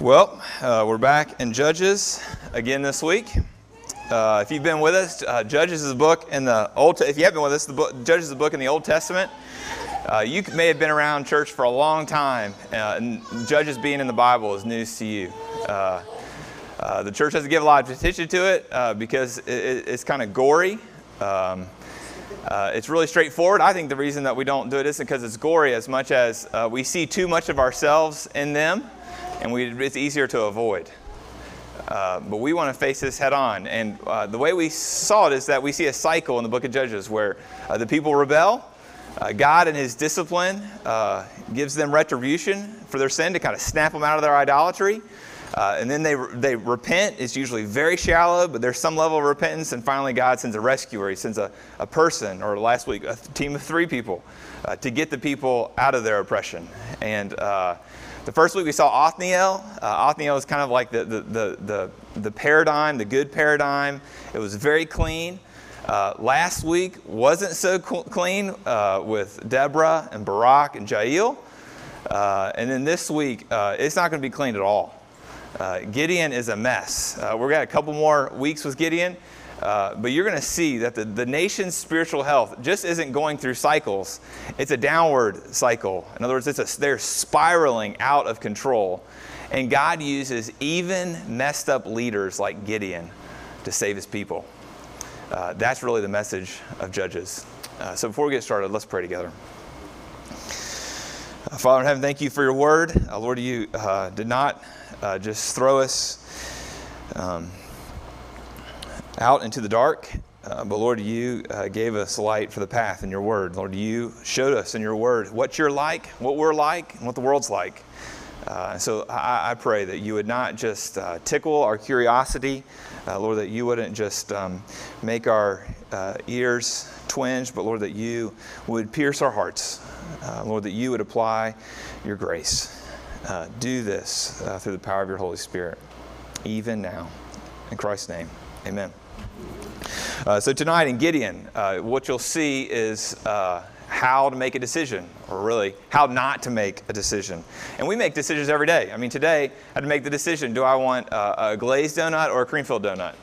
Well, uh, we're back in Judges again this week. Uh, if you've been with us, uh, Judges is a book in the Old. If you have been with us, the book, Judges is a book in the Old Testament. Uh, you may have been around church for a long time, uh, and Judges being in the Bible is news to you. Uh, the church doesn't give a lot of attention to it because it, it's kind of gory. Um, it's really straightforward. I think the reason that we don't do it isn't because it's gory as much as we see too much of ourselves in them and we, it's easier to avoid. Uh, but we want to face this head on. And uh, the way we saw it is that we see a cycle in the book of Judges where uh, the people rebel. Uh, God, in His discipline, uh, gives them retribution for their sin to kind of snap them out of their idolatry. Uh, and then they, they repent. It's usually very shallow, but there's some level of repentance. And finally, God sends a rescuer. He sends a, a person, or last week, a team of three people, to get the people out of their oppression. And the first week we saw Othniel. Uh, Othniel is kind of like the, the, the, the, the paradigm, the good paradigm. It was very clean. Uh, last week wasn't so clean uh, with Deborah and Barak and Jael. Uh, and then this week, uh, it's not going to be clean at all. Uh, Gideon is a mess. Uh, we've got a couple more weeks with Gideon. Uh, but you're going to see that the, the nation's spiritual health just isn't going through cycles. It's a downward cycle. In other words, it's a, they're spiraling out of control. And God uses even messed up leaders like Gideon to save his people. Uh, that's really the message of Judges. Uh, so before we get started, let's pray together. Uh, Father in heaven, thank you for your word. Uh, Lord, you did not just throw us. Um, out into the dark. Uh, but Lord, you uh, gave us light for the path in your word. Lord, you showed us in your word what you're like, what we're like, and what the world's like. Uh, so I, I, pray that you would not just uh, tickle our curiosity, uh, Lord, that you wouldn't just um, make our uh, ears twinge, but Lord, that you would pierce our hearts. Lord, that you would apply your grace. do this through the power of your Holy Spirit, even now. In Christ's name, amen. Uh, so tonight in Gideon, uh, what you'll see is uh, how to make a decision, or really how not to make a decision. And we make decisions every day. I mean, today I had to make the decision: do I want uh, a glazed donut or a cream filled donut?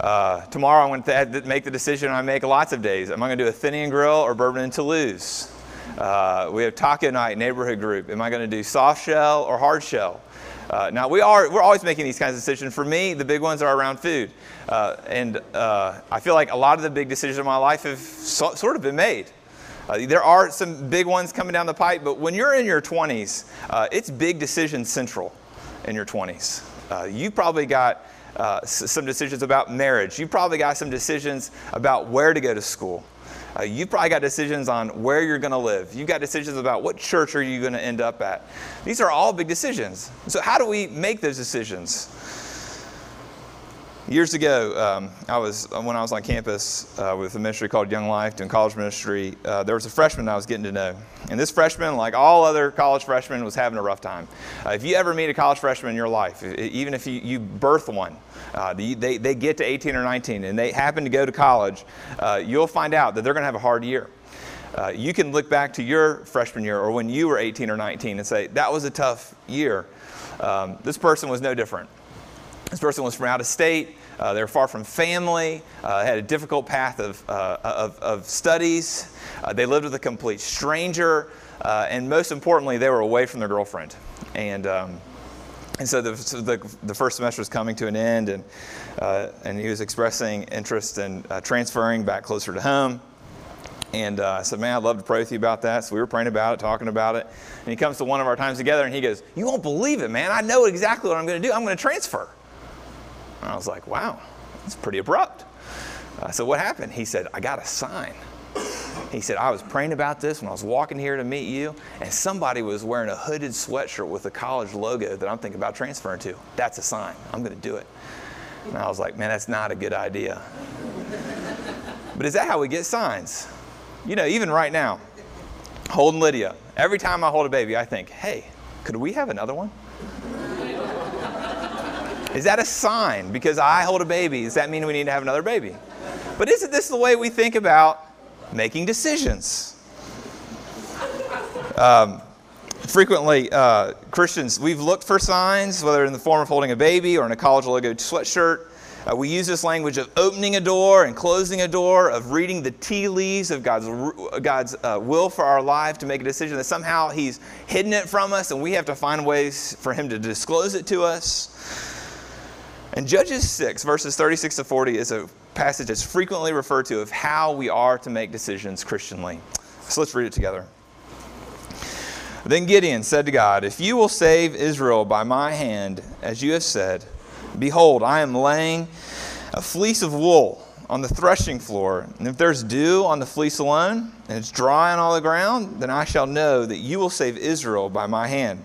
Uh, tomorrow I'm going to make the decision I make lots of days. Am I going to do a Athenian grill or bourbon and Toulouse? Uh, we have taco night neighborhood group. Am I going to do soft shell or hard shell? Uh, now we are we're always making these kinds of decisions. For me, the big ones are around food, uh, and uh, I feel like a lot of the big decisions in my life have so, sort of been made. Uh, there are some big ones coming down the pipe, but when you're in your 20s, uh, it's big decision central in your 20s. Uh, you probably got some decisions about marriage. You probably got some decisions about where to go to school. Uh, you've probably got decisions on where you're going to live. You've got decisions about what church are you going to end up at. These are all big decisions. So how do we make those decisions? Years ago, um, I was when I was on campus uh, with a ministry called Young Life, doing college ministry. Uh, there was a freshman I was getting to know, and this freshman, like all other college freshmen, was having a rough time. Uh, if you ever meet a college freshman in your life, even if you, you birth one, uh, they, they get to 18 or 19 and they happen to go to college, uh, you'll find out that they're going to have a hard year. Uh, you can look back to your freshman year or when you were 18 or 19 and say, that was a tough year. Um, this person was no different. This person was from out of state. Uh, they were far from family, uh, had a difficult path of, uh, of, of, studies. Uh, they lived with a complete stranger. Uh, and most importantly, they were away from their girlfriend. And, um, and so, the, so the, the, first semester was coming to an end, and, uh, and he was expressing interest in transferring back closer to home. And I said, Man, I'd love to pray with you about that. So we were praying about it, talking about it. And he comes to one of our times together and he goes, You won't believe it, man. I know exactly what I'm going to do. I'm going to transfer. And I was like, wow, that's pretty abrupt. Uh, so what happened? He said, I got a sign. He said, I was praying about this when I was walking here to meet you, and somebody was wearing a hooded sweatshirt with a college logo that I'm thinking about transferring to. That's a sign. I'm going to do it. And I was like, man, that's not a good idea. but is that how we get signs? You know, even right now, holding Lydia, every time I hold a baby, I think, hey, could we have another one? Is that a sign? Because I hold a baby, does that mean we need to have another baby? But isn't this the way we think about making decisions? Um, frequently, uh, Christians, we've looked for signs, whether in the form of holding a baby or in a college logo sweatshirt. Uh, we use this language of opening a door and closing a door, of reading the tea leaves of God's, God's uh, will for our life to make a decision that somehow He's hidden it from us and we have to find ways for Him to disclose it to us. And Judges 6, verses 36 to 40, is a passage that's frequently referred to of how we are to make decisions Christianly. So let's read it together. Then Gideon said to God, If you will save Israel by my hand, as you have said, behold, I am laying a fleece of wool on the threshing floor. And if there's dew on the fleece alone, and it's dry on all the ground, then I shall know that you will save Israel by my hand,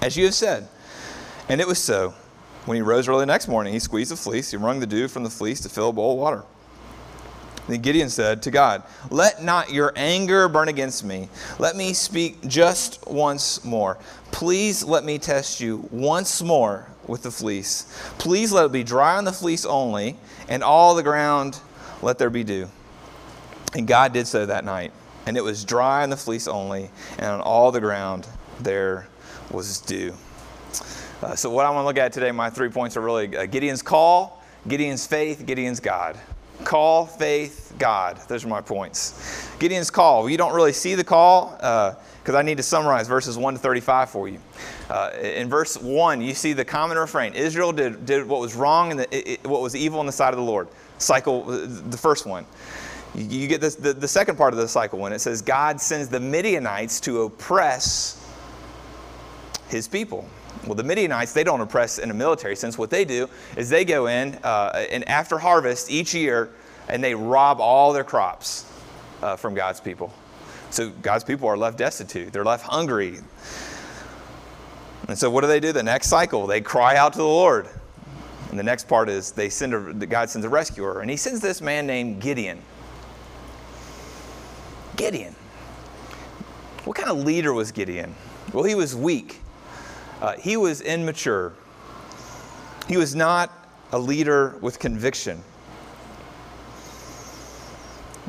as you have said. And it was so. When he rose early the next morning, he squeezed the fleece, he wrung the dew from the fleece to fill a bowl of water. Then Gideon said to God, Let not your anger burn against me. Let me speak just once more. Please let me test you once more with the fleece. Please let it be dry on the fleece only, and all the ground let there be dew. And God did so that night. And it was dry on the fleece only, and on all the ground there was dew. Uh, so, what I want to look at today, my three points are really uh, Gideon's call, Gideon's faith, Gideon's God. Call, faith, God. Those are my points. Gideon's call. You don't really see the call because uh, I need to summarize verses 1 to 35 for you. Uh, in verse 1, you see the common refrain Israel did, did what was wrong and what was evil in the sight of the Lord. Cycle, the first one. You, you get this, the, the second part of the cycle when it says God sends the Midianites to oppress his people. Well, the Midianites, they don't oppress in a military sense. What they do is they go in uh, and after harvest each year and they rob all their crops uh, from God's people. So God's people are left destitute, they're left hungry. And so what do they do? The next cycle, they cry out to the Lord. And the next part is they send a, God sends a rescuer, and he sends this man named Gideon. Gideon. What kind of leader was Gideon? Well, he was weak. Uh, he was immature. He was not a leader with conviction.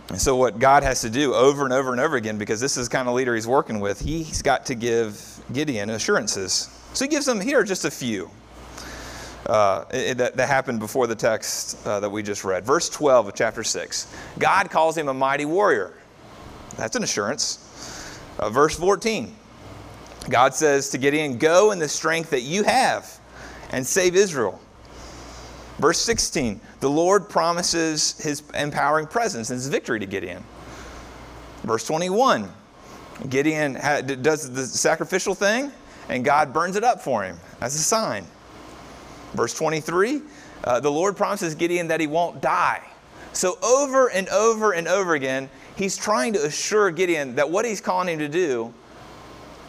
And so, what God has to do over and over and over again, because this is the kind of leader he's working with, he's got to give Gideon assurances. So, he gives them here just a few uh, that, that, happened before the text uh, that we just read. Verse 12 of chapter 6 God calls him a mighty warrior. That's an assurance. Uh, verse 14 God says to Gideon, Go in the strength that you have and save Israel. Verse 16, the Lord promises his empowering presence and his victory to Gideon. Verse 21, Gideon does the sacrificial thing and God burns it up for him as a sign. Verse 23, uh, the Lord promises Gideon that he won't die. So, over and over and over again, he's trying to assure Gideon that what he's calling him to do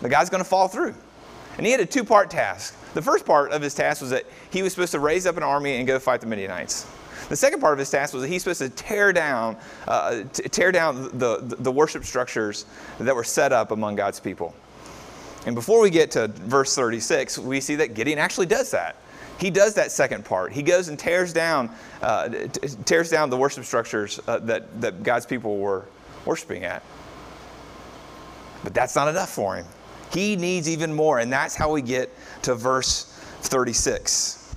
the guy's going to fall through. And he had a two part task. The first part of his task was that he was supposed to raise up an army and go fight the Midianites. The second part of his task was that he's supposed to tear down, uh, t- tear down the, the, worship structures that were set up among God's people. And before we get to verse 36, we see that Gideon actually does that. He does that second part. He goes and tears down, uh, t- tears down the worship structures uh, that, that God's people were worshiping at. But that's not enough for him. He needs even more. And that's how we get to verse 36.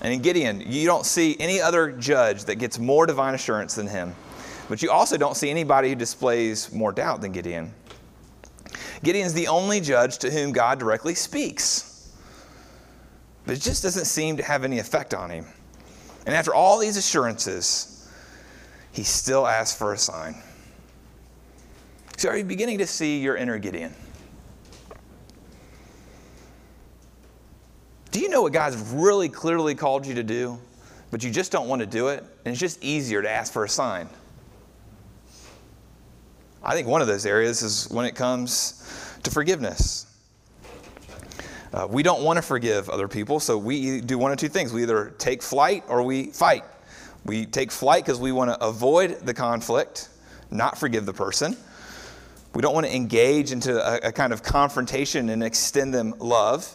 And in Gideon, you don't see any other judge that gets more divine assurance than him. But you also don't see anybody who displays more doubt than Gideon. Gideon's the only judge to whom God directly speaks. But it just doesn't seem to have any effect on him. And after all these assurances, he still asks for a sign. So, are you beginning to see your inner Gideon? Do you know what God's really clearly called you to do, but you just don't want to do it? And it's just easier to ask for a sign. I think one of those areas is when it comes to forgiveness. Uh, we don't want to forgive other people, so we do one of two things. We either take flight or we fight. We take flight because we want to avoid the conflict, not forgive the person. We don't want to engage into a, a kind of confrontation and extend them love.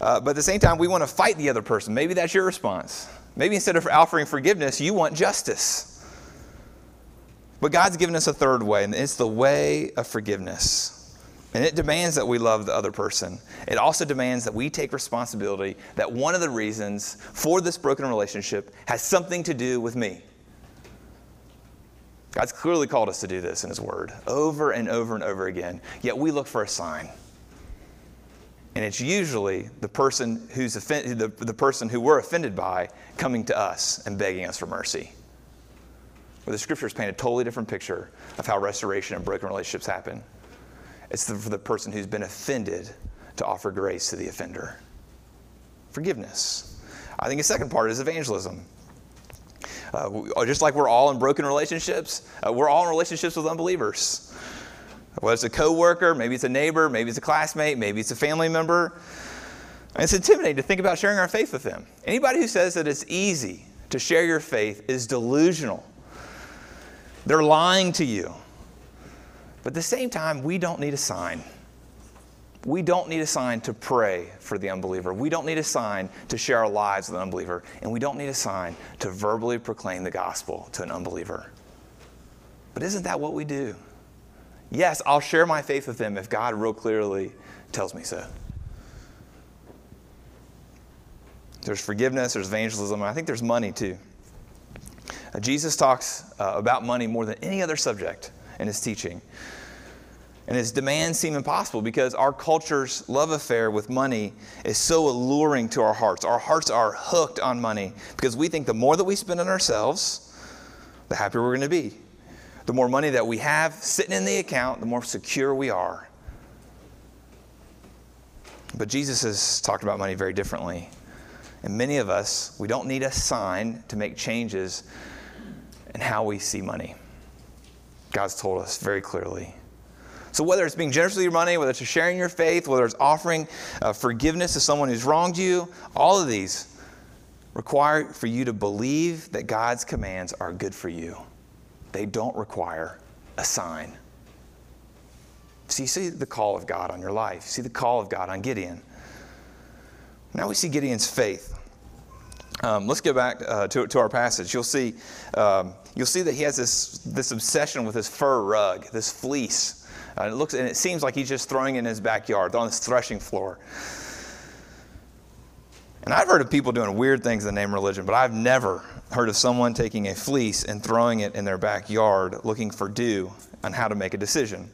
Uh, but at the same time, we want to fight the other person. Maybe that's your response. Maybe instead of offering forgiveness, you want justice. But God's given us a third way, and it's the way of forgiveness. And it demands that we love the other person. It also demands that we take responsibility that one of the reasons for this broken relationship has something to do with me. God's clearly called us to do this in His Word over and over and over again, yet we look for a sign. And it's usually the person, who's offend- the, the person who we're offended by coming to us and begging us for mercy. Where the scriptures paint a totally different picture of how restoration and broken relationships happen. It's the, for the person who's been offended to offer grace to the offender. Forgiveness. I think the second part is evangelism. Uh, just like we're all in broken relationships, uh, we're all in relationships with unbelievers. Whether it's a coworker, maybe it's a neighbor, maybe it's a classmate, maybe it's a family member. And it's intimidating to think about sharing our faith with them. Anybody who says that it's easy to share your faith is delusional. They're lying to you. But at the same time, we don't need a sign. We don't need a sign to pray for the unbeliever. We don't need a sign to share our lives with an unbeliever. And we don't need a sign to verbally proclaim the gospel to an unbeliever. But isn't that what we do? Yes, I'll share my faith with them if God real clearly tells me so. There's forgiveness, there's evangelism, and I think there's money too. Uh, Jesus talks uh, about money more than any other subject in his teaching. And his demands seem impossible because our culture's love affair with money is so alluring to our hearts. Our hearts are hooked on money because we think the more that we spend on ourselves, the happier we're going to be. The more money that we have sitting in the account, the more secure we are. But Jesus has talked about money very differently. And many of us, we don't need a sign to make changes in how we see money. God's told us very clearly. So, whether it's being generous with your money, whether it's sharing your faith, whether it's offering uh, forgiveness to someone who's wronged you, all of these require for you to believe that God's commands are good for you they don't require a sign. So you see the call of God on your life. You see the call of God on Gideon. Now we see Gideon's faith. Um, let's go back uh, to, to our passage. You'll see, um, you'll see that he has this, this obsession with his fur rug, this fleece. Uh, it looks, and it seems like he's just throwing in his backyard, on his threshing floor. And I've heard of people doing weird things in the name of religion, but I've never heard of someone taking a fleece and throwing it in their backyard looking for dew on how to make a decision.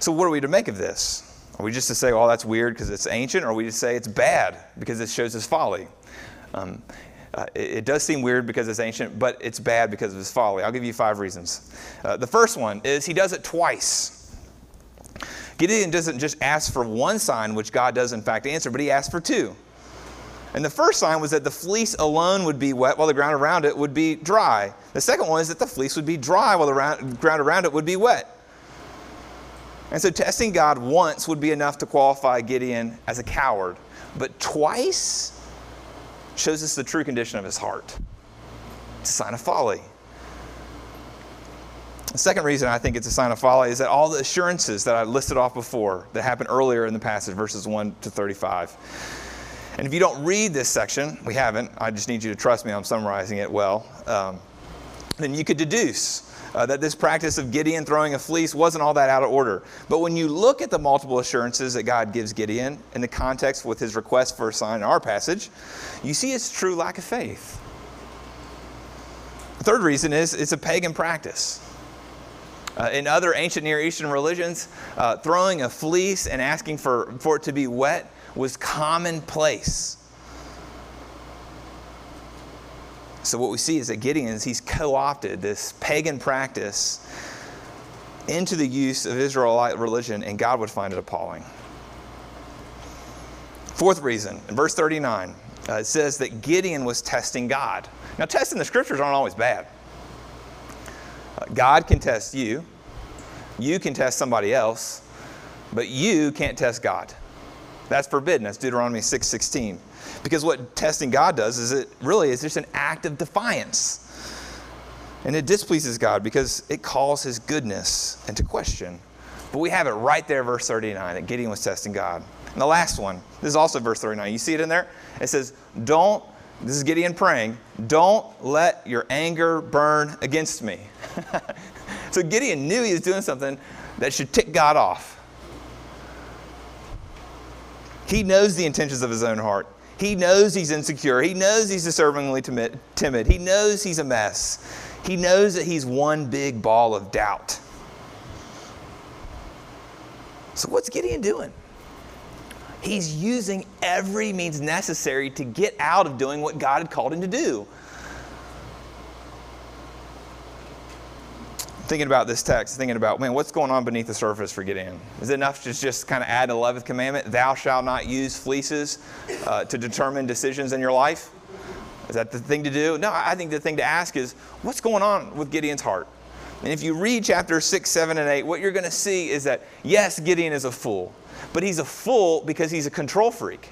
So, what are we to make of this? Are we just to say, oh, that's weird because it's ancient, or are we to say it's bad because it shows his folly? Um, uh, it, it, does seem weird because it's ancient, but it's bad because of his folly. I'll give you five reasons. Uh, the first one is he does it twice. Gideon doesn't just ask for one sign, which God does in fact answer, but he asks for two. And the first sign was that the fleece alone would be wet while the ground around it would be dry. The second one is that the fleece would be dry while the ground around it would be wet. And so testing God once would be enough to qualify Gideon as a coward. But twice shows us the true condition of his heart. It's a sign of folly. The second reason I think it's a sign of folly is that all the assurances that I listed off before that happened earlier in the passage, verses 1 to 35, and if you don't read this section, we haven't, I just need you to trust me, I'm summarizing it well, um, then you could deduce uh, that this practice of Gideon throwing a fleece wasn't all that out of order. But when you look at the multiple assurances that God gives Gideon in the context with his request for a sign in our passage, you see its true lack of faith. The third reason is it's a pagan practice. Uh, in other ancient Near Eastern religions, uh, throwing a fleece and asking for, for it to be wet was commonplace. So what we see is that Gideon is he's co-opted this pagan practice into the use of Israelite religion, and God would find it appalling. Fourth reason, in verse 39, uh, it says that Gideon was testing God. Now, testing the scriptures aren't always bad. God can test you, you can test somebody else, but you can't test God. That's forbidden. That's Deuteronomy 6:16. because what testing God does is it really is just an act of defiance. And it displeases God because it calls his goodness into question. But we have it right there, verse 39, that Gideon was testing God. And the last one, this is also verse 39. You see it in there? It says, Don't, this is Gideon praying, don't let your anger burn against me. so Gideon knew he was doing something that should tick God off. He knows the intentions of his own heart. He knows he's insecure. He knows he's disturbingly timid. He knows he's a mess. He knows that he's one big ball of doubt. So, what's Gideon doing? He's using every means necessary to get out of doing what God had called him to do. thinking about this text, thinking about, man, what's going on beneath the surface for Gideon? Is it enough to just kind of add the 11th commandment, thou shalt not use fleeces uh, to determine decisions in your life? Is that the thing to do? No, I think the thing to ask is, what's going on with Gideon's heart? And if you read chapter 6, 7, and 8, what you're going to see is that, yes, Gideon is a fool, but he's a fool because he's a control freak.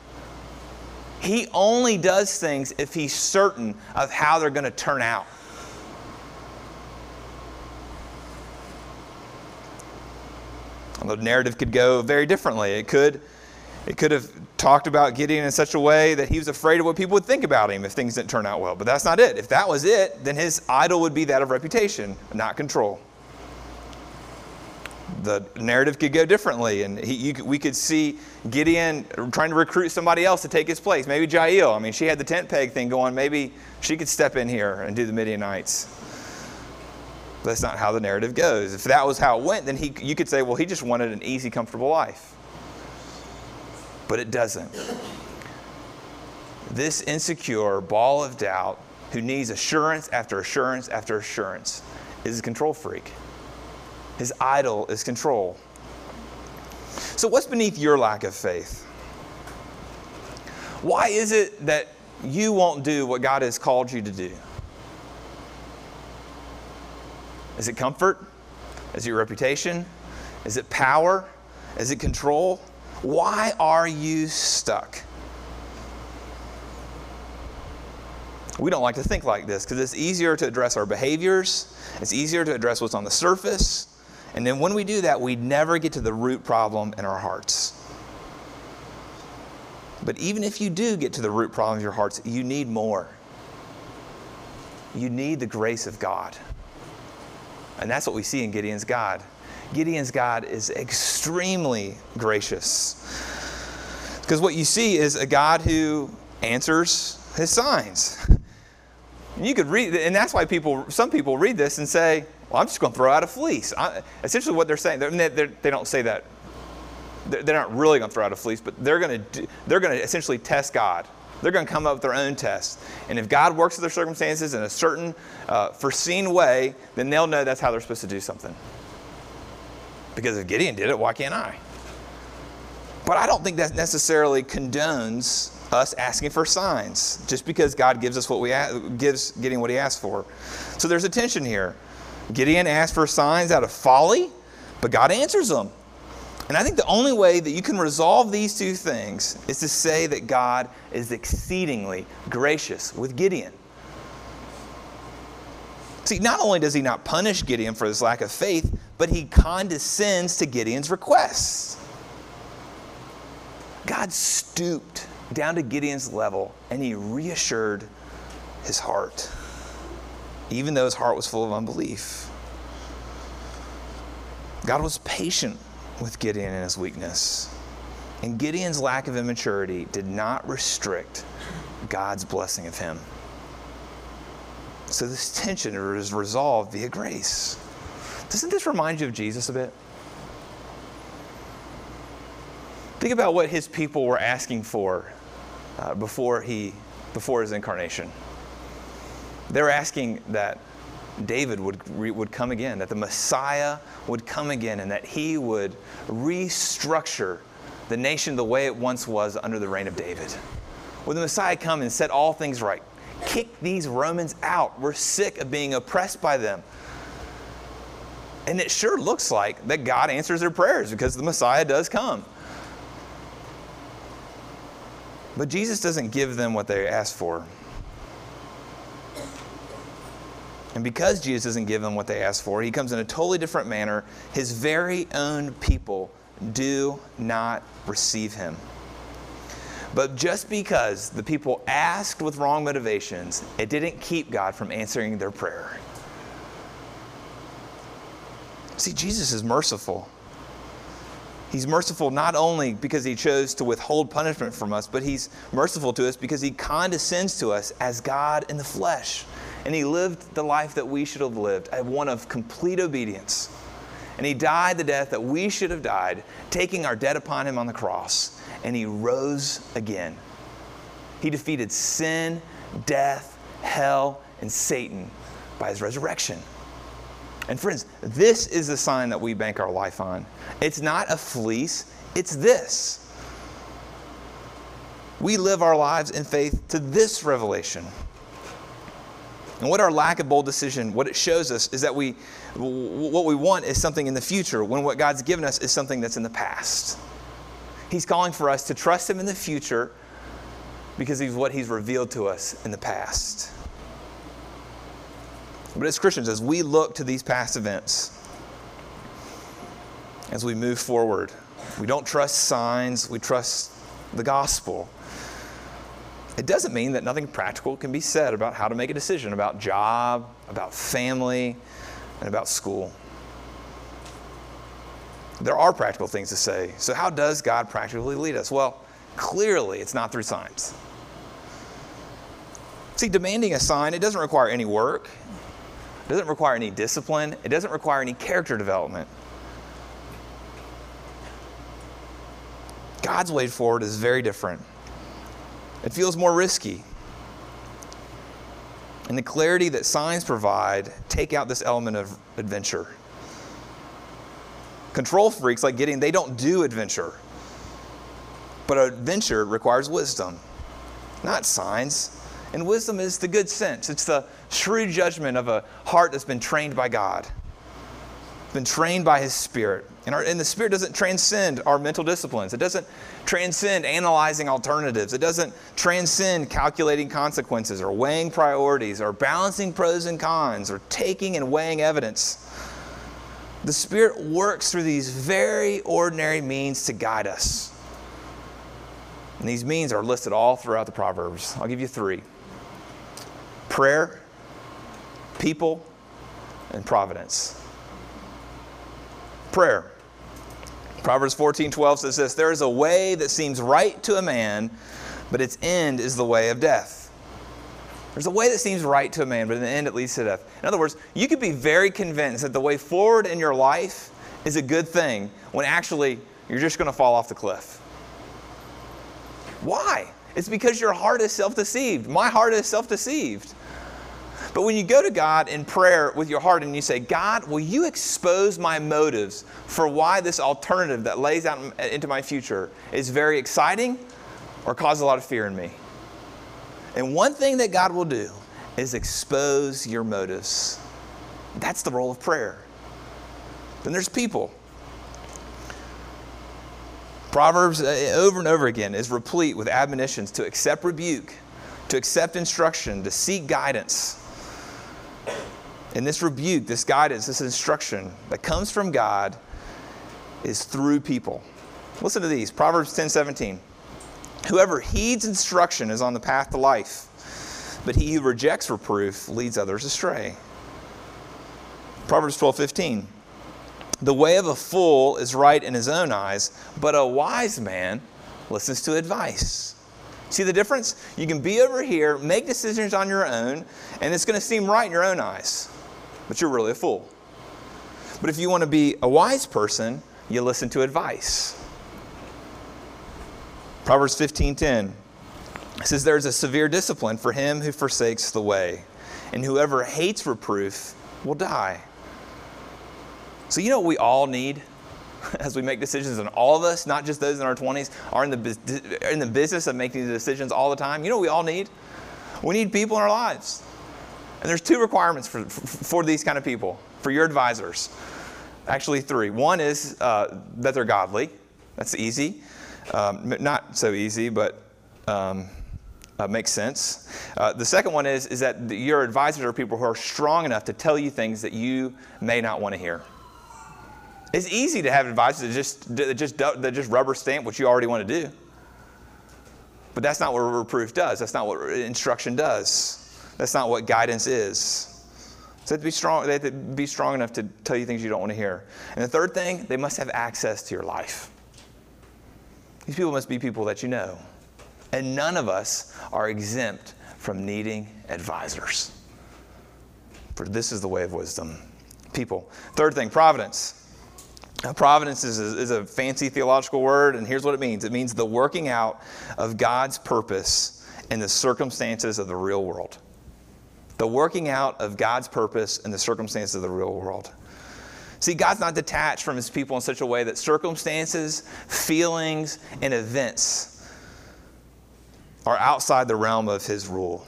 He only does things if he's certain of how they're going to turn out. The narrative could go very differently. It could, it could have talked about Gideon in such a way that he was afraid of what people would think about him if things didn't turn out well. But that's not it. If that was it, then his idol would be that of reputation, not control. The narrative could go differently, and he, you, we could see Gideon trying to recruit somebody else to take his place. Maybe Jael. I mean, she had the tent peg thing going. Maybe she could step in here and do the Midianites. That's not how the narrative goes. If that was how it went, then he, you could say, well, he just wanted an easy, comfortable life. But it doesn't. This insecure ball of doubt who needs assurance after assurance after assurance is a control freak. His idol is control. So, what's beneath your lack of faith? Why is it that you won't do what God has called you to do? Is it comfort? Is it your reputation? Is it power? Is it control? Why are you stuck? We don't like to think like this because it's easier to address our behaviors, it's easier to address what's on the surface. And then when we do that, we never get to the root problem in our hearts. But even if you do get to the root problem of your hearts, you need more. You need the grace of God. And that's what we see in Gideon's God. Gideon's God is extremely gracious. Because what you see is a God who answers his signs. You could read, and that's why people, some people read this and say, well, I'm just going to throw out a fleece. I, essentially, what they're saying, they're, they're, they do not say that. They're, they're not really going to throw out a fleece, but they're going to, they're going to essentially test God. They're going to come up with their own tests. And if God works with their circumstances in a certain uh, foreseen way, then they'll know that's how they're supposed to do something. Because if Gideon did it, why can't I? But I don't think that necessarily condones us asking for signs just because God gives us what we gives Gideon what he asked for. So there's a tension here. Gideon asked for signs out of folly, but God answers them. And I think the only way that you can resolve these two things is to say that God is exceedingly gracious with Gideon. See, not only does he not punish Gideon for his lack of faith, but he condescends to Gideon's requests. God stooped down to Gideon's level and he reassured his heart, even though his heart was full of unbelief. God was patient with Gideon and his weakness. And Gideon's lack of immaturity did not restrict God's blessing of him. So this tension is resolved via grace. Doesn't this remind you of Jesus a bit? Think about what his people were asking for uh, before, he, before his incarnation. They're asking that David would, would come again, that the Messiah would come again, and that he would restructure the nation the way it once was under the reign of David. Would the Messiah come and set all things right? Kick these Romans out. We're sick of being oppressed by them. And it sure looks like that God answers their prayers because the Messiah does come. But Jesus doesn't give them what they ask for. And because Jesus doesn't give them what they ask for, he comes in a totally different manner. His very own people do not receive him. But just because the people asked with wrong motivations, it didn't keep God from answering their prayer. See, Jesus is merciful. He's merciful not only because he chose to withhold punishment from us, but he's merciful to us because he condescends to us as God in the flesh. And he lived the life that we should have lived, one of complete obedience. And he died the death that we should have died, taking our debt upon him on the cross. And he rose again. He defeated sin, death, hell, and Satan by his resurrection. And friends, this is the sign that we bank our life on. It's not a fleece, it's this. We live our lives in faith to this revelation. And what our lack of bold decision, what it shows us is that we what we want is something in the future when what God's given us is something that's in the past. He's calling for us to trust him in the future because of what he's revealed to us in the past. But as Christians, as we look to these past events, as we move forward, we don't trust signs, we trust the gospel. It doesn't mean that nothing practical can be said about how to make a decision about job, about family, and about school. There are practical things to say. So, how does God practically lead us? Well, clearly, it's not through signs. See, demanding a sign, it doesn't require any work, it doesn't require any discipline, it doesn't require any character development. God's way forward is very different. It feels more risky. And the clarity that signs provide take out this element of adventure. Control freaks like Gideon, they don't do adventure. But adventure requires wisdom, not signs. And wisdom is the good sense. It's the shrewd judgment of a heart that's been trained by God, been trained by His Spirit. And, our, and the Spirit doesn't transcend our mental disciplines. It doesn't transcend analyzing alternatives. It doesn't transcend calculating consequences or weighing priorities or balancing pros and cons or taking and weighing evidence. The Spirit works through these very ordinary means to guide us. And these means are listed all throughout the Proverbs. I'll give you three prayer, people, and providence. Prayer. Proverbs 14 12 says this There is a way that seems right to a man, but its end is the way of death. There's a way that seems right to a man, but in the end it leads to death. In other words, you could be very convinced that the way forward in your life is a good thing when actually you're just going to fall off the cliff. Why? It's because your heart is self deceived. My heart is self deceived. But when you go to God in prayer with your heart and you say, God, will you expose my motives for why this alternative that lays out into my future is very exciting or cause a lot of fear in me? And one thing that God will do is expose your motives. That's the role of prayer. Then there's people. Proverbs uh, over and over again is replete with admonitions to accept rebuke, to accept instruction, to seek guidance. And this rebuke, this guidance, this instruction that comes from God is through people. Listen to these Proverbs 10 17. Whoever heeds instruction is on the path to life, but he who rejects reproof leads others astray. Proverbs 12 15. The way of a fool is right in his own eyes, but a wise man listens to advice. See the difference? You can be over here, make decisions on your own, and it's going to seem right in your own eyes but you're really a fool. But if you want to be a wise person, you listen to advice. Proverbs 15:10 says there's a severe discipline for him who forsakes the way, and whoever hates reproof will die. So you know what we all need as we make decisions, and all of us, not just those in our 20s, are in the, in the business of making decisions all the time. You know we all need? We need people in our lives and there's two requirements for, for these kind of people, for your advisors. Actually, three. One is uh, that they're godly. That's easy. Um, not so easy, but um, uh, makes sense. Uh, the second one is, is that your advisors are people who are strong enough to tell you things that you may not want to hear. It's easy to have advisors that just, that just, that just rubber stamp what you already want to do. But that's not what reproof does. That's not what instruction does. That's not what guidance is. So they have to be strong, they have to be strong enough to tell you things you don't want to hear. And the third thing, they must have access to your life. These people must be people that you know. And none of us are exempt from needing advisors. For this is the way of wisdom. People. Third thing, providence. Providence is is a fancy theological word, and here's what it means it means the working out of God's purpose in the circumstances of the real world. The working out of God's purpose in the circumstances of the real world. See, God's not detached from his people in such a way that circumstances, feelings, and events are outside the realm of his rule.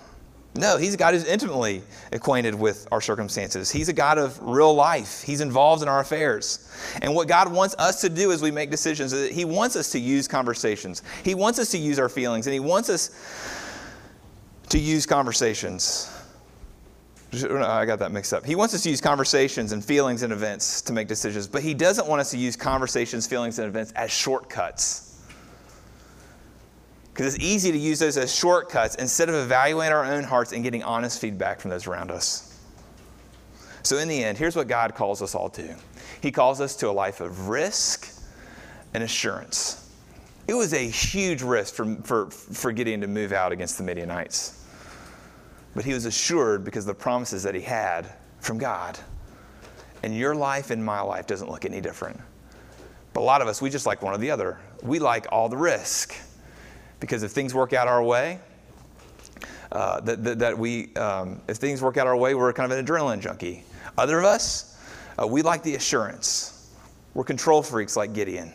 No, he's a God who's intimately acquainted with our circumstances. He's a God of real life. He's involved in our affairs. And what God wants us to do as we make decisions is that He wants us to use conversations. He wants us to use our feelings, and He wants us to use conversations. I got that mixed up. He wants us to use conversations and feelings and events to make decisions, but He doesn't want us to use conversations, feelings, and events as shortcuts because it's easy to use those as shortcuts instead of evaluating our own hearts and getting honest feedback from those around us. So, in the end, here's what God calls us all to He calls us to a life of risk and assurance. It was a huge risk for, for, for Gideon to move out against the Midianites. But he was assured because of the promises that he had from God. And your life and my life doesn't look any different. But a lot of us, we just like one or the other. We like all the risk. Because if things work out our way, uh, that, that, that, we, um, if things work out our way, we're kind of an adrenaline junkie. Other of us, uh, we like the assurance. We're control freaks like Gideon.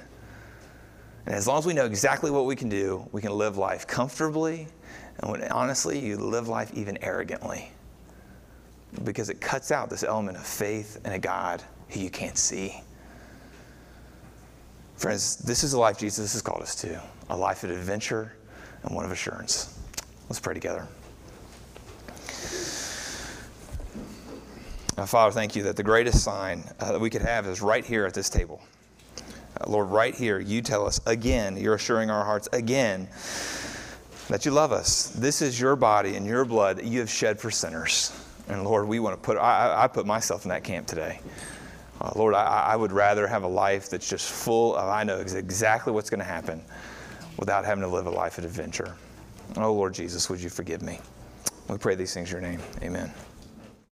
And as long as we know exactly what we can do, we can live life comfortably. And when, honestly, you live life even arrogantly. Because it cuts out this element of faith in a God who you can't see. Friends, this is the life Jesus has called us to a life of adventure and one of assurance. Let's pray together. Uh, Father, thank you that the greatest sign uh, that we could have is right here at this table. Uh, Lord, right here, you tell us again, you're assuring our hearts again that you love us. This is your body and your blood that you have shed for sinners. And Lord, we want to put, I, I put myself in that camp today. Uh, Lord, I, I would rather have a life that's just full of, I know exactly what's going to happen without having to live a life of adventure. Oh, Lord Jesus, would you forgive me? We pray these things in your name. Amen.